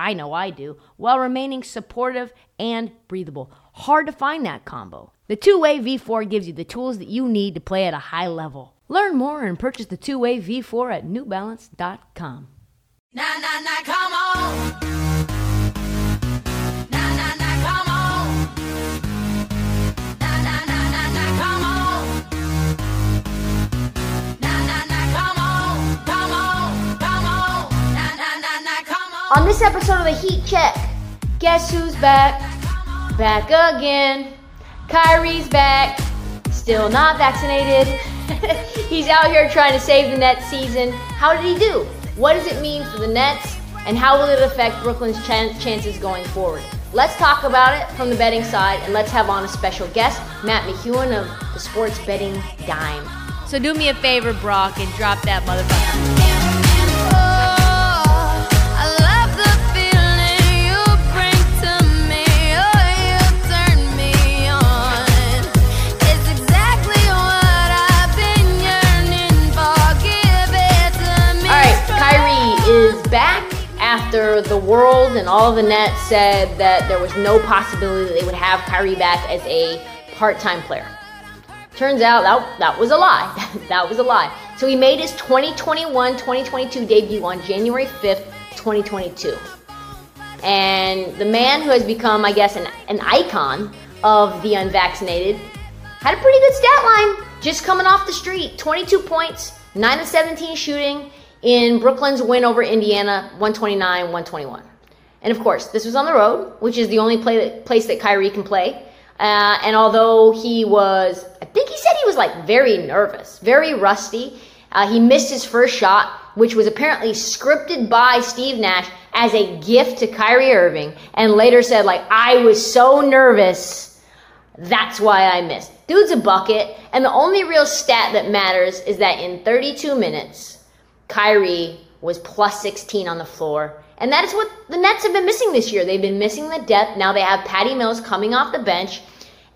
I know I do, while remaining supportive and breathable. Hard to find that combo. The two way V4 gives you the tools that you need to play at a high level. Learn more and purchase the two way V4 at newbalance.com. Na na na, come on. On. This episode of the Heat Check, guess who's back? Back again. Kyrie's back. Still not vaccinated. He's out here trying to save the Nets season. How did he do? What does it mean for the Nets? And how will it affect Brooklyn's chan- chances going forward? Let's talk about it from the betting side and let's have on a special guest, Matt McEwen of the Sports Betting Dime. So do me a favor, Brock, and drop that motherfucker. The world and all the nets said that there was no possibility that they would have Kyrie back as a part-time player. Turns out that, that was a lie. that was a lie. So he made his 2021-2022 debut on January 5th, 2022. And the man who has become, I guess, an, an icon of the unvaccinated had a pretty good stat line just coming off the street 22 points, 9 of 17 shooting in Brooklyn's win over Indiana, 129 121. And of course, this was on the road, which is the only play place that Kyrie can play. Uh, and although he was, I think he said he was like very nervous, very rusty, uh, he missed his first shot, which was apparently scripted by Steve Nash as a gift to Kyrie Irving, and later said, like, I was so nervous, that's why I missed. Dude's a bucket, and the only real stat that matters is that in 32 minutes, Kyrie was plus 16 on the floor. And that is what the Nets have been missing this year. They've been missing the depth. Now they have Patty Mills coming off the bench.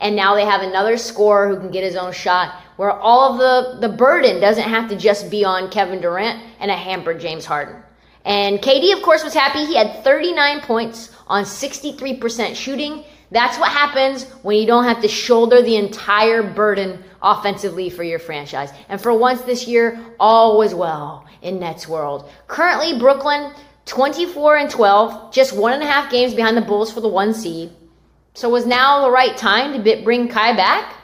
And now they have another scorer who can get his own shot, where all of the, the burden doesn't have to just be on Kevin Durant and a hampered James Harden. And KD, of course, was happy. He had 39 points on 63% shooting. That's what happens when you don't have to shoulder the entire burden offensively for your franchise. And for once this year, all was well in Nets world. Currently, Brooklyn 24 and 12, just one and a half games behind the Bulls for the one seed. So was now the right time to bring Kai back?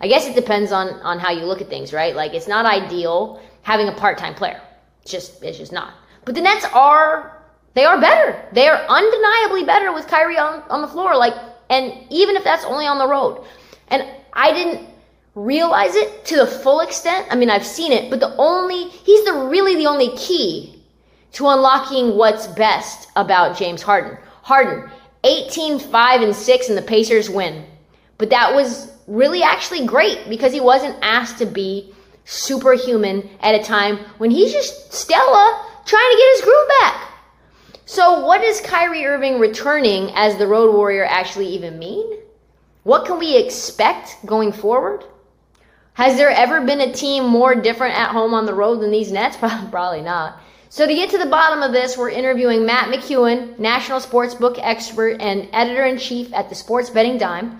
I guess it depends on on how you look at things, right? Like it's not ideal having a part-time player. It's just it's just not. But the Nets are they are better. They are undeniably better with Kyrie on, on the floor. Like and even if that's only on the road. And I didn't realize it to the full extent. I mean, I've seen it, but the only he's the really the only key to unlocking what's best about James Harden. Harden, 18, 5, and 6, and the Pacers win. But that was really actually great because he wasn't asked to be superhuman at a time when he's just Stella trying to get his groove back. So, what does Kyrie Irving returning as the Road Warrior actually even mean? What can we expect going forward? Has there ever been a team more different at home on the road than these Nets? Probably not. So to get to the bottom of this, we're interviewing Matt McEwen, national sportsbook expert and editor-in-chief at the Sports Betting Dime.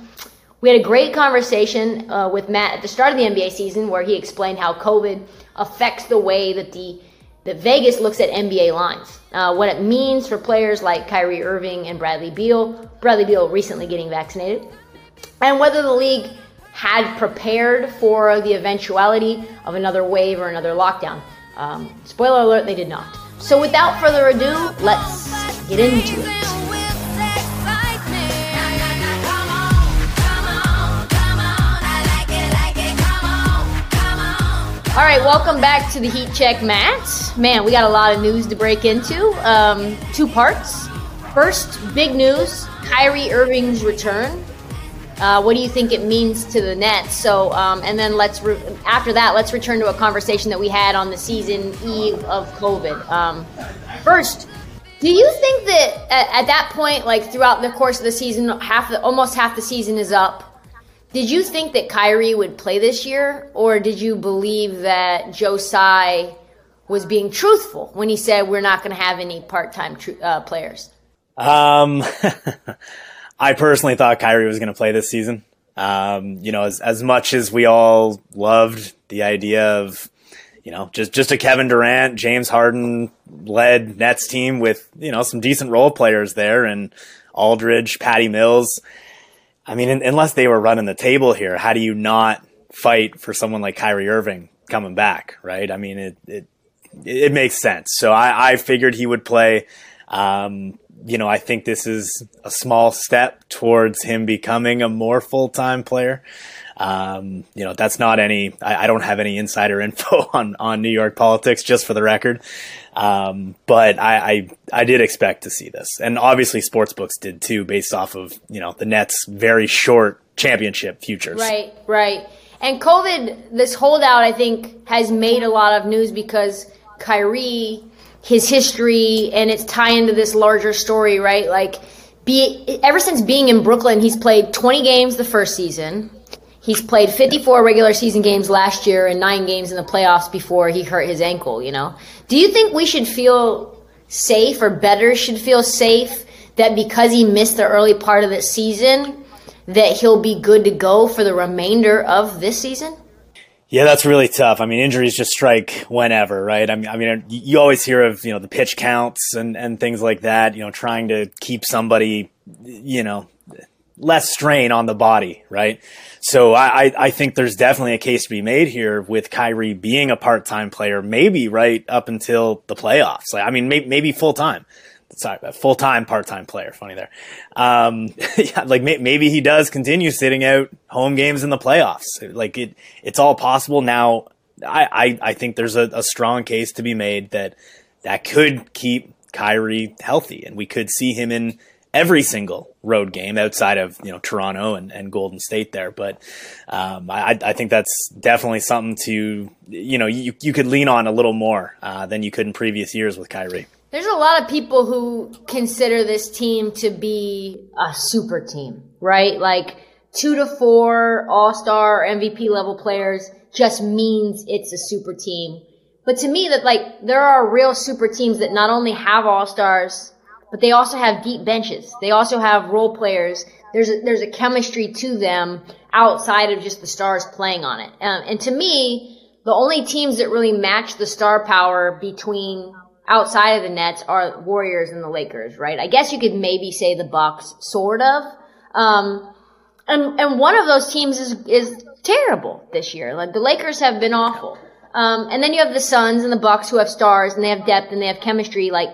We had a great conversation uh, with Matt at the start of the NBA season where he explained how COVID affects the way that the that Vegas looks at NBA lines, uh, what it means for players like Kyrie Irving and Bradley Beal. Bradley Beal recently getting vaccinated, and whether the league had prepared for the eventuality of another wave or another lockdown. Um, spoiler alert, they did not. So without further ado, let's get into it. All right, welcome back to the Heat Check, Matt. Man, we got a lot of news to break into. Um, two parts. First, big news Kyrie Irving's return. Uh, what do you think it means to the Nets? So, um, and then let's re- after that, let's return to a conversation that we had on the season eve of COVID. Um, first, do you think that at, at, that point, like throughout the course of the season, half the, almost half the season is up? Did you think that Kyrie would play this year, or did you believe that Joe Tsai was being truthful when he said we're not going to have any part-time tr- uh, players? Um, I personally thought Kyrie was going to play this season. Um, you know, as as much as we all loved the idea of, you know, just just a Kevin Durant, James Harden led Nets team with you know some decent role players there and Aldridge, Patty Mills. I mean, in, unless they were running the table here, how do you not fight for someone like Kyrie Irving coming back, right? I mean, it it it makes sense. So I, I figured he would play. Um, you know, I think this is a small step towards him becoming a more full time player. Um, you know, that's not any, I, I, don't have any insider info on, on New York politics, just for the record. Um, but I, I, I, did expect to see this. And obviously sports books did too, based off of, you know, the Nets very short championship futures. Right, right. And COVID, this holdout, I think, has made a lot of news because Kyrie his history and its tie into this larger story, right? Like, be ever since being in Brooklyn, he's played 20 games the first season. He's played 54 regular season games last year and nine games in the playoffs before he hurt his ankle. You know, do you think we should feel safe or better should feel safe that because he missed the early part of the season, that he'll be good to go for the remainder of this season? Yeah, that's really tough. I mean, injuries just strike whenever, right? I mean, I mean, you always hear of you know the pitch counts and and things like that. You know, trying to keep somebody, you know, less strain on the body, right? So I I think there's definitely a case to be made here with Kyrie being a part time player, maybe right up until the playoffs. Like, I mean, maybe, maybe full time sorry, full time, part time player. Funny there. Um, yeah, like may, maybe he does continue sitting out home games in the playoffs. Like it, it's all possible now. I, I, I think there's a, a strong case to be made that that could keep Kyrie healthy, and we could see him in every single road game outside of you know Toronto and, and Golden State there. But um, I, I think that's definitely something to you know you you could lean on a little more uh, than you could in previous years with Kyrie. There's a lot of people who consider this team to be a super team, right? Like two to four all star MVP level players just means it's a super team. But to me, that like there are real super teams that not only have all stars, but they also have deep benches. They also have role players. There's a, there's a chemistry to them outside of just the stars playing on it. Um, and to me, the only teams that really match the star power between outside of the Nets are Warriors and the Lakers, right? I guess you could maybe say the Bucks, sort of. Um, and and one of those teams is is terrible this year. Like the Lakers have been awful. Um, and then you have the Suns and the Bucks who have stars and they have depth and they have chemistry. Like,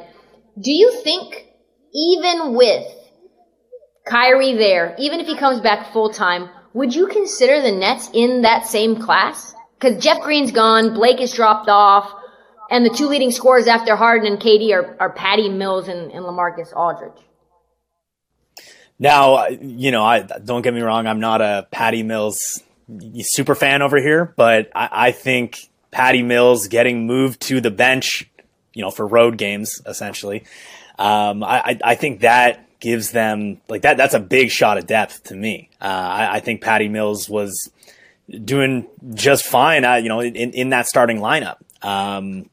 do you think even with Kyrie there, even if he comes back full time, would you consider the Nets in that same class? Because Jeff Green's gone, Blake has dropped off. And the two leading scorers after Harden and KD are, are Patty Mills and, and LaMarcus Aldridge. Now, you know, I don't get me wrong. I'm not a Patty Mills super fan over here, but I, I think Patty Mills getting moved to the bench, you know, for road games essentially. Um, I, I think that gives them like that. That's a big shot of depth to me. Uh, I, I, think Patty Mills was doing just fine. Uh, you know, in, in that starting lineup. Um,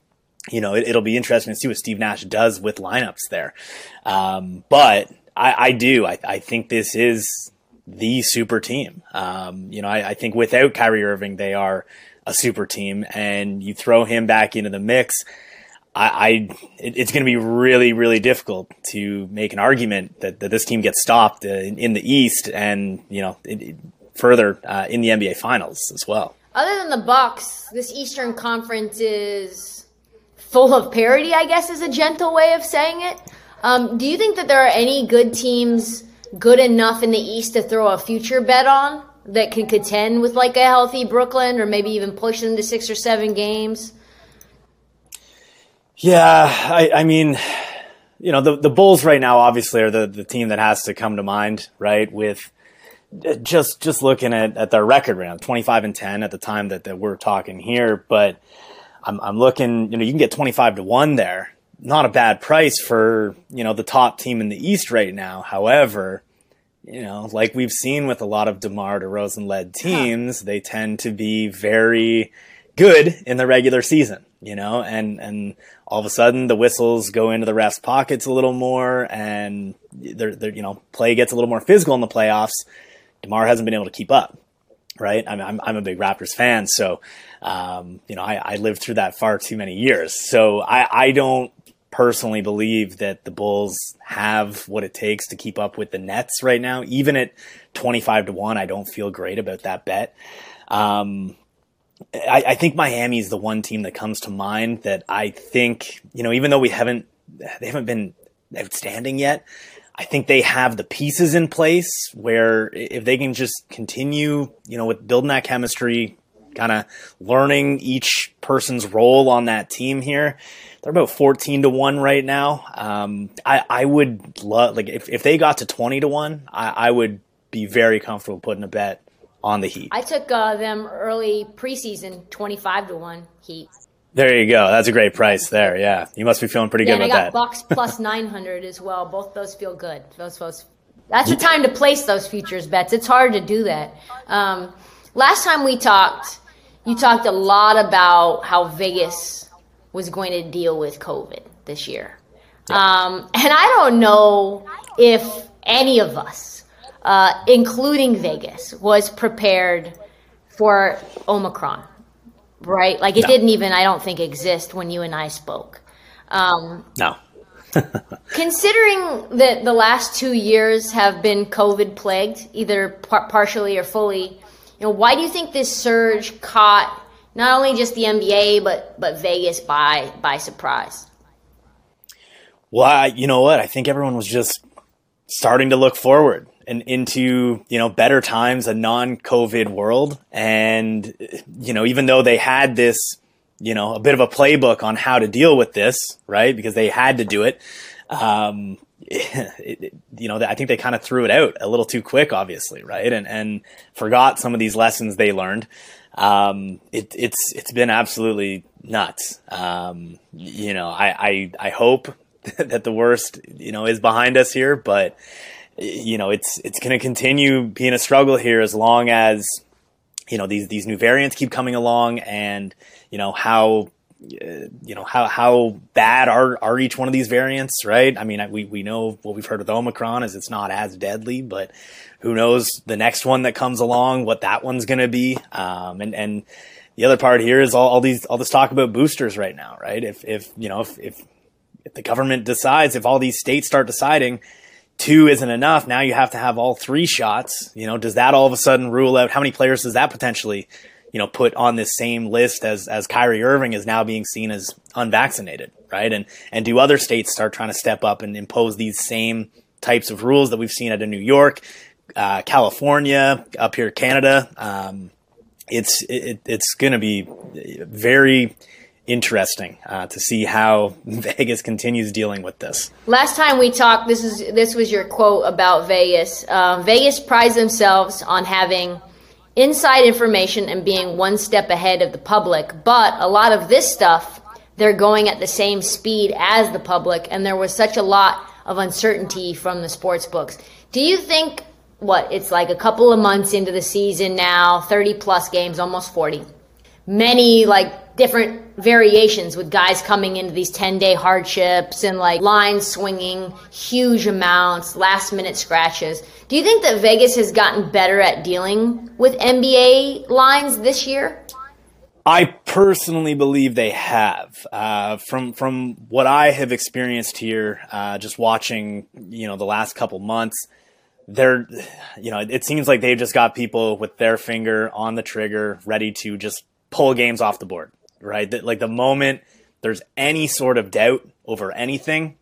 you know, it, will be interesting to see what Steve Nash does with lineups there. Um, but I, I do. I, I, think this is the super team. Um, you know, I, I, think without Kyrie Irving, they are a super team, and you throw him back into the mix. I, it, it's going to be really, really difficult to make an argument that, that this team gets stopped uh, in, in, the East, and you know, it, further uh, in the NBA Finals as well. Other than the Bucks, this Eastern Conference is full of parity, I guess is a gentle way of saying it. Um, do you think that there are any good teams good enough in the East to throw a future bet on that can contend with like a healthy Brooklyn or maybe even push them to six or seven games? Yeah, I, I mean, you know, the the Bulls right now obviously are the the team that has to come to mind, right? With just just looking at, at their record right now, 25 and 10 at the time that, that we're talking here, but I'm I'm looking, you know, you can get 25 to 1 there. Not a bad price for, you know, the top team in the East right now. However, you know, like we've seen with a lot of DeMar DeRozan led uh-huh. teams, they tend to be very good in the regular season, you know, and, and all of a sudden the whistles go into the refs pockets a little more and they're, they're, you know, play gets a little more physical in the playoffs. DeMar hasn't been able to keep up, right? I'm, I'm, I'm a big Raptors fan. So, um, you know, I, I lived through that far too many years. So I, I don't personally believe that the Bulls have what it takes to keep up with the Nets right now. Even at 25 to 1, I don't feel great about that bet. Um, I, I think Miami is the one team that comes to mind that I think, you know, even though we haven't, they haven't been outstanding yet, I think they have the pieces in place where if they can just continue, you know, with building that chemistry, kind of learning each person's role on that team here. They're about 14 to 1 right now. Um, I, I would love, like, if, if they got to 20 to 1, I, I would be very comfortable putting a bet on the Heat. I took uh, them early preseason, twenty-five to one Heat. There you go. That's a great price there. Yeah. You must be feeling pretty Yeah, good and I about got that. Bucks plus nine hundred as well. Both those feel good. Those those. That's the time to place those futures bets. It's hard to do that. Um, last time we talked, you talked a lot about how Vegas was going to deal with COVID this year, um, and I don't know if any of us, uh, including Vegas, was prepared for Omicron. Right? Like it No. didn't even, I don't think, exist when you and I spoke. Um, No. Considering that the last two years have been COVID plagued, either par- partially or fully, you know, why do you think this surge caught not only just the NBA but but Vegas by by surprise? Well, I, you know what? I think everyone was just starting to look forward and into you know better times, a non-COVID world, and you know even though they had this you know a bit of a playbook on how to deal with this, right? Because they had to do it. Um, it, you know, I think they kind of threw it out a little too quick, obviously, right? And and forgot some of these lessons they learned. Um, it, it's it's been absolutely nuts. Um, you know, I, I I hope that the worst you know is behind us here, but you know, it's it's going to continue being a struggle here as long as you know these these new variants keep coming along, and you know how uh, you know how how bad are are each one of these variants, right? I mean, we we know what we've heard with Omicron is it's not as deadly, but who knows the next one that comes along, what that one's going to be, um, and and the other part here is all, all these all this talk about boosters right now, right? If if you know if if if the government decides, if all these states start deciding two isn't enough, now you have to have all three shots. You know, does that all of a sudden rule out how many players does that potentially, you know, put on this same list as as Kyrie Irving is now being seen as unvaccinated, right? And and do other states start trying to step up and impose these same types of rules that we've seen out of New York, uh, California, up here, Canada? Um, it's it, it's going to be very interesting uh, to see how Vegas continues dealing with this. Last time we talked, this is this was your quote about Vegas. Uh, Vegas prides themselves on having inside information and being one step ahead of the public, but a lot of this stuff they're going at the same speed as the public, and there was such a lot of uncertainty from the sports books. Do you think what it's like a couple of months into the season now, 30 plus games, almost 40? many like different variations with guys coming into these 10 day hardships and like lines swinging huge amounts, last minute scratches. Do you think that Vegas has gotten better at dealing with NBA lines this year? I personally believe they have. Uh, from from what I have experienced here, uh, just watching, you know, the last couple months, they're, you know, it seems like they've just got people with their finger on the trigger, ready to just pull games off the board. Right, that like the moment there's any sort of doubt over anything,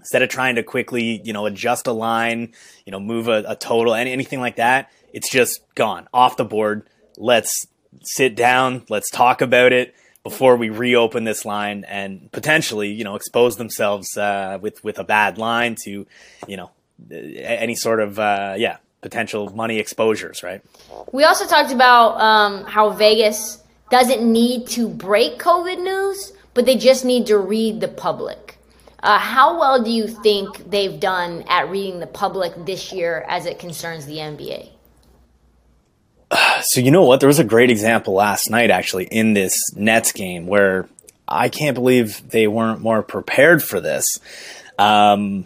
instead of trying to quickly, you know, adjust a line, you know, move a, a total, any, anything like that, it's just gone off the board. Let's sit down. Let's talk about it. before we reopen this line and potentially, you know, expose themselves uh, with with a bad line to, you know, any sort of uh, yeah potential money exposures, right? We also talked about um, how Vegas doesn't need to break COVID news, but they just need to read the public. Uh, how well do you think they've done at reading the public this year as it concerns the NBA? So you know what? There was a great example last night, actually, in this Nets game where I can't believe they weren't more prepared for this. Um,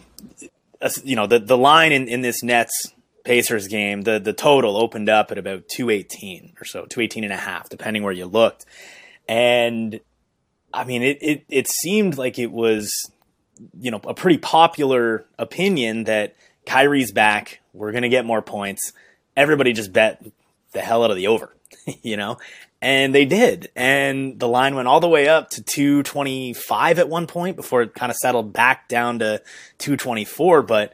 you know, the the line in, in this Nets Pacers game, the the total opened up at about 218 or so, 218 and a half, depending where you looked. And I mean, it, it, it seemed like it was, you know, a pretty popular opinion that Kyrie's back. We're going to get more points. Everybody just bet the hell out of the over, you know? And they did. And the line went all the way up to 225 at one point before it kind of settled back down to 224. But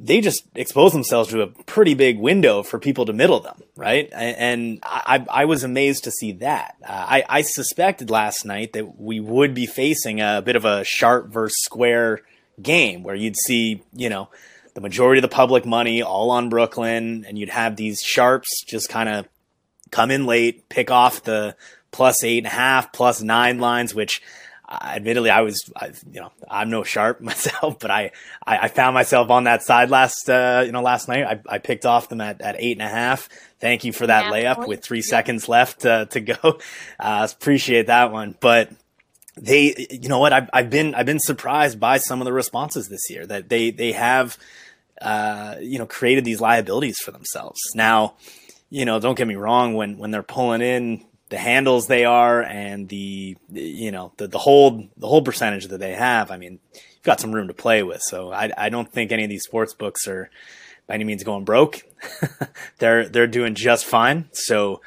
they just exposed themselves to a pretty big window for people to middle them, right? And I, I was amazed to see that. Uh, I, I suspected last night that we would be facing a bit of a sharp versus square game where you'd see, you know, the majority of the public money all on Brooklyn, and you'd have these sharps just kind of come in late, pick off the plus eight and a half, plus nine lines, which admittedly I was, I, you know, I'm no sharp myself, but I, I, I found myself on that side last, uh, you know, last night. I, I picked off them at, at eight and a half. Thank you for that yeah, layup with three seconds left uh, to go. Uh, appreciate that one. But they, you know what? I've, I've been, I've been surprised by some of the responses this year that they, they have, uh, you know, created these liabilities for themselves. Now, you know, don't get me wrong. When, when they're pulling in the handles they are and the you know the the whole the whole percentage that they have. I mean, you've got some room to play with. So I I don't think any of these sports books are by any means going broke. they're they're doing just fine. So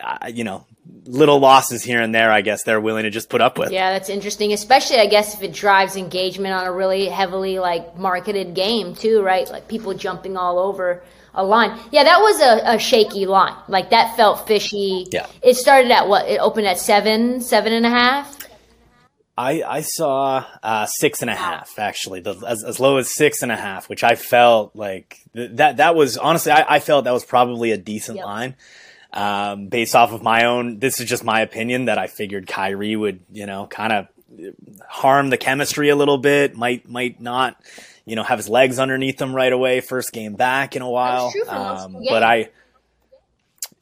uh, you know, little losses here and there, I guess they're willing to just put up with. Yeah, that's interesting, especially I guess if it drives engagement on a really heavily like marketed game too, right? Like people jumping all over a line. Yeah, that was a, a shaky line. Like that felt fishy. Yeah. It started at what? It opened at seven, seven and a half. I, I saw uh, six and a half actually, the, as, as low as six and a half, which I felt like th- that that was honestly I, I felt that was probably a decent yep. line. Um, based off of my own, this is just my opinion that I figured Kyrie would, you know, kind of harm the chemistry a little bit, might might not you know, have his legs underneath him right away. First game back in a while. Um, but I,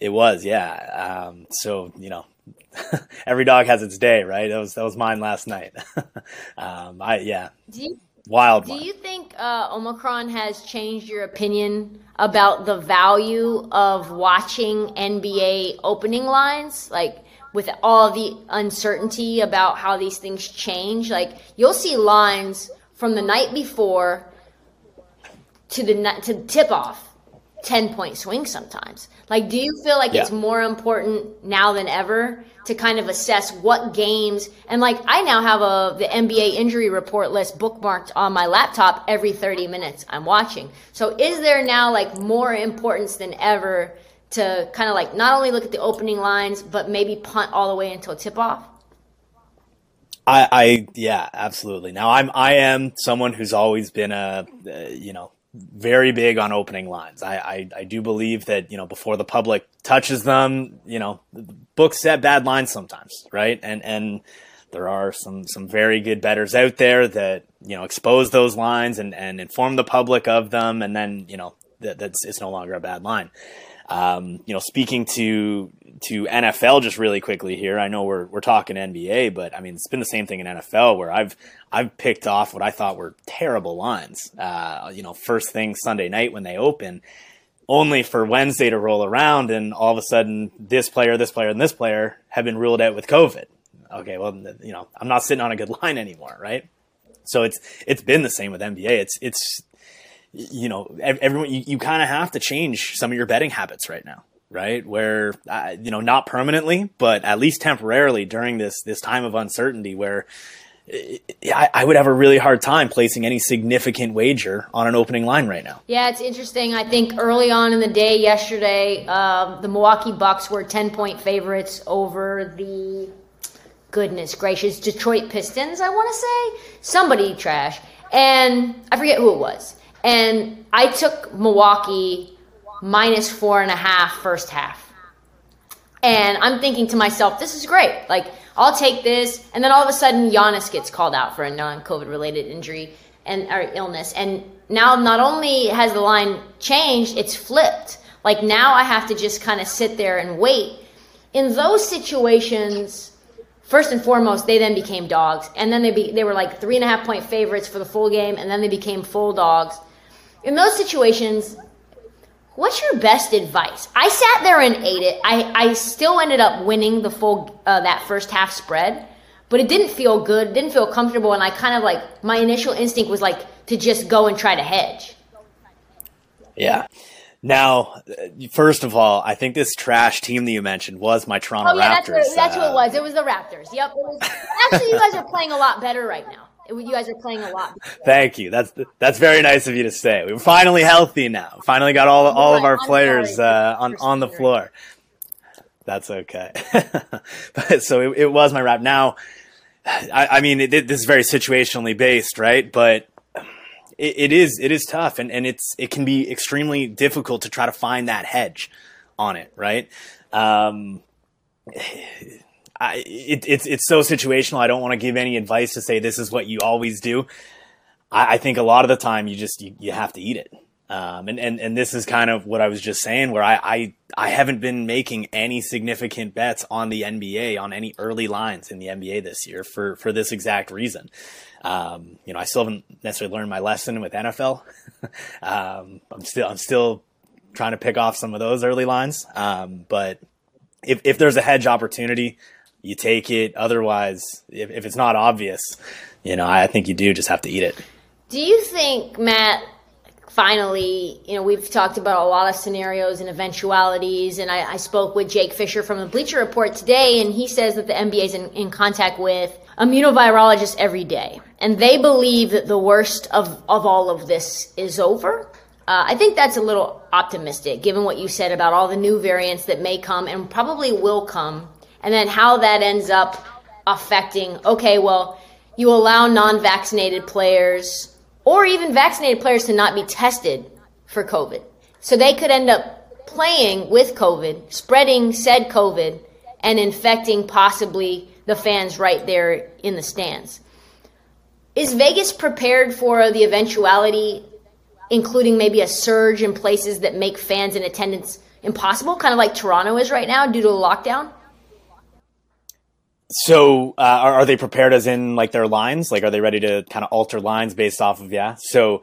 it was, yeah. Um, so, you know, every dog has its day, right? That was, that was mine last night. um, I, yeah. Do you, Wild Do one. you think uh, Omicron has changed your opinion about the value of watching NBA opening lines? Like, with all the uncertainty about how these things change, like you'll see lines from the night before to the to tip off 10 point swing sometimes. Like do you feel like yeah. it's more important now than ever to kind of assess what games and like i now have a the nba injury report list bookmarked on my laptop every 30 minutes i'm watching. So is there now like more importance than ever to kind of like not only look at the opening lines but maybe punt all the way until tip off I, I, yeah, absolutely. Now I'm, I am someone who's always been a, uh, you know, very big on opening lines. I, I, I, do believe that, you know, before the public touches them, you know, books set bad lines sometimes, right? And, and there are some, some very good betters out there that, you know, expose those lines and, and inform the public of them. And then, you know, that, that's, it's no longer a bad line. Um, you know, speaking to to NFL just really quickly here. I know we're we're talking NBA, but I mean it's been the same thing in NFL where I've I've picked off what I thought were terrible lines. Uh, you know, first thing Sunday night when they open, only for Wednesday to roll around and all of a sudden this player, this player, and this player have been ruled out with COVID. Okay, well, you know, I'm not sitting on a good line anymore, right? So it's it's been the same with NBA. It's it's you know everyone you, you kind of have to change some of your betting habits right now right? Where uh, you know not permanently, but at least temporarily during this this time of uncertainty, where I, would have a really hard time placing any significant wager on an opening line right now. Yeah, it's interesting. I think early on in the day yesterday, uh, the Milwaukee Bucks were ten point favorites over the goodness gracious, Detroit Pistons, I want to say. Somebody trash. And I forget who it was. And I took Milwaukee minus four and a half first half. And I'm thinking to myself, this is great. Like, I'll take this. And then all of a sudden, Giannis gets called out for a non COVID related injury and or illness. And now not only has the line changed, it's flipped. Like now I have to just kind of sit there and wait. In those situations, first and foremost, they then became dogs, and then they be, they were like three and a half point favorites for the full game, and then they became full dogs. In those situations, what's your best advice? I sat there and ate it. I, I still ended up winning the full uh, that first half spread, but it didn't feel good. Didn't feel comfortable, and I kind of like my initial instinct was like to just go and try to hedge. Yeah. Now, first of all, I think this trash team that you mentioned was my Toronto Oh yeah, Raptors. that's, what, that's uh, it was. It was the Raptors. Yep. It was, actually, you guys are playing a lot better right now. You guys are playing a lot. Thank you. That's that's very nice of you to say. We're finally healthy now. Finally got all all of our players uh, on on the floor. That's okay. but, so it, it was my rap. Now, I, I mean, it, this is very situationally based, right? But it, it is it is tough, and, and it's it can be extremely difficult to try to find that hedge on it, right? Um, I, it, it's it's so situational. I don't want to give any advice to say this is what you always do. I, I think a lot of the time you just you, you have to eat it. Um, and, and, and this is kind of what I was just saying, where I, I, I haven't been making any significant bets on the NBA, on any early lines in the NBA this year for, for this exact reason. Um, you know, I still haven't necessarily learned my lesson with NFL. um, I'm still, I'm still trying to pick off some of those early lines. Um, but if, if there's a hedge opportunity, you take it. Otherwise, if, if it's not obvious, you know, I think you do just have to eat it. Do you think, Matt? Finally, you know, we've talked about a lot of scenarios and eventualities, and I, I spoke with Jake Fisher from the Bleacher Report today, and he says that the NBA is in, in contact with immunovirologists every day, and they believe that the worst of, of all of this is over. Uh, I think that's a little optimistic, given what you said about all the new variants that may come and probably will come, and then how that ends up affecting. Okay, well, you allow non-vaccinated players or even vaccinated players to not be tested for COVID, so they could end up playing with COVID, spreading said COVID, and infecting possibly the fans right there in the stands. Is Vegas prepared for the eventuality including maybe a surge in places that make fans in attendance impossible, kind of like Toronto is right now due to the lockdown? So, uh, are, are they prepared as in like their lines? Like, are they ready to kind of alter lines based off of yeah? So,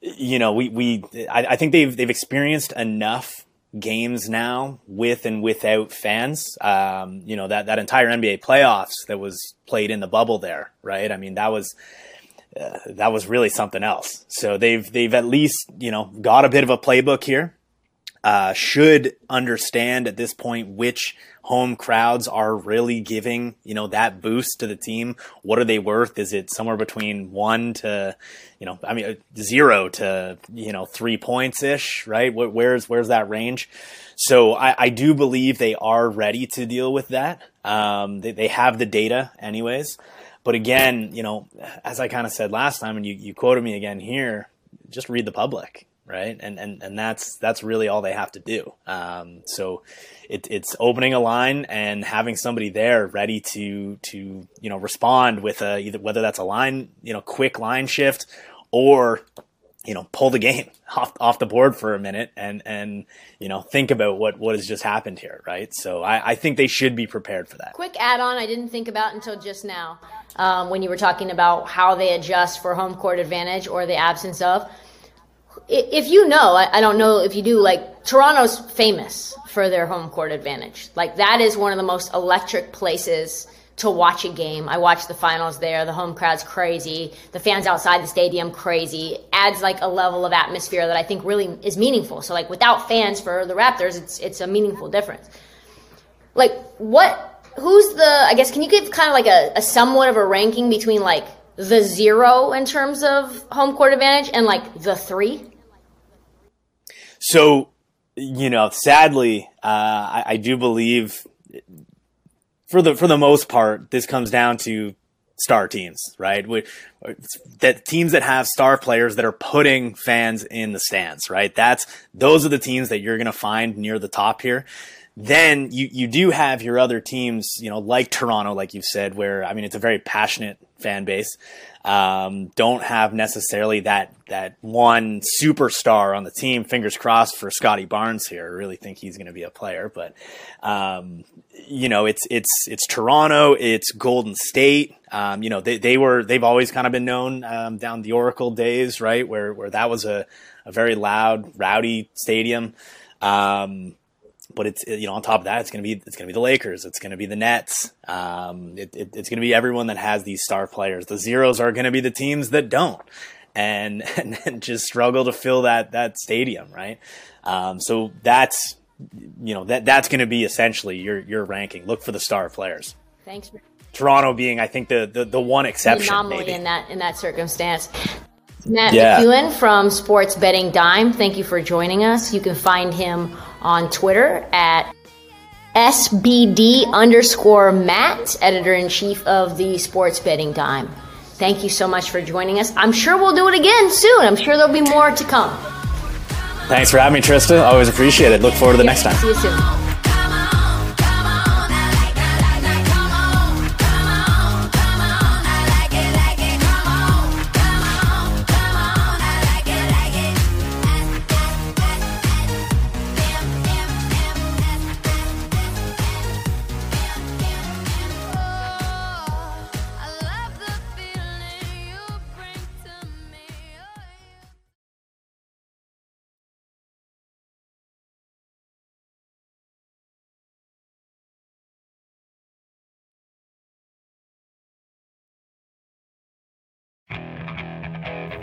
you know, we we I, I think they've they've experienced enough games now with and without fans. Um, you know that that entire NBA playoffs that was played in the bubble there, right? I mean, that was uh, that was really something else. So they've they've at least you know got a bit of a playbook here. Uh, should understand at this point which home crowds are really giving you know that boost to the team. What are they worth? Is it somewhere between one to you know I mean uh, zero to you know three points ish, right? Where's where's that range? So I, I do believe they are ready to deal with that. Um, they, they have the data anyways. But again, you know, as I kind of said last time, and you, you quoted me again here, just read the public, right? And and and that's that's really all they have to do. Um, so it, it's opening a line and having somebody there ready to to you know respond with a either whether that's a line you know quick line shift or you know pull the game off off the board for a minute and and you know think about what what has just happened here, right? So I, I think they should be prepared for that. Quick add on I didn't think about until just now um, when you were talking about how they adjust for home court advantage or the absence of. If you know, I I don't know if you do, like, Toronto's famous for their home court advantage. Like, that is one of the most electric places to watch a game. I watched the finals there. The home crowd's crazy. The fans outside the stadium, crazy. Adds, like, a level of atmosphere that I think really is meaningful. So, like, without fans for the Raptors, it's, it's a meaningful difference like what who's the i guess can you give kind of like a, a somewhat of a ranking between like the zero in terms of home court advantage and like the three So, you know, sadly, uh, I, I do believe for the for the most part, this comes down to star teams, right? We, that teams that have star players that are putting fans in the stands, right? That's those are the teams that you're going to find near the top here. Then you you do have your other teams, you know, like Toronto, like you've said, where I mean it's a very passionate fan base. Um, don't have necessarily that that one superstar on the team. Fingers crossed for Scottie Barnes here. I really think he's going to be a player, but um, you know, it's it's it's Toronto, it's Golden State. Um, you know, they they were they've always kind of been known um, down the Oracle days, right? Where where that was a a very loud, rowdy stadium. Um, but it's you know on top of that it's going to be it's going to be the Lakers it's going to be the Nets um, it, it, it's going to be everyone that has these star players the zeros are going to be the teams that don't and, and, and just struggle to fill that that stadium right um, so that's you know that that's going to be essentially your your ranking look for the star players Thanks. Toronto being I think the the, the one exception Anomaly maybe. in that in that circumstance. Matt Yeah. McEwen from Sports Betting Dime, thank you for joining us. You can find him on Twitter at SBD underscore Matt, editor in chief of the Sports Betting Dime. Thank you so much for joining us. I'm sure we'll do it again soon. I'm sure there'll be more to come. Thanks for having me, Trista. Always appreciate it. Look forward to the next time. See you soon.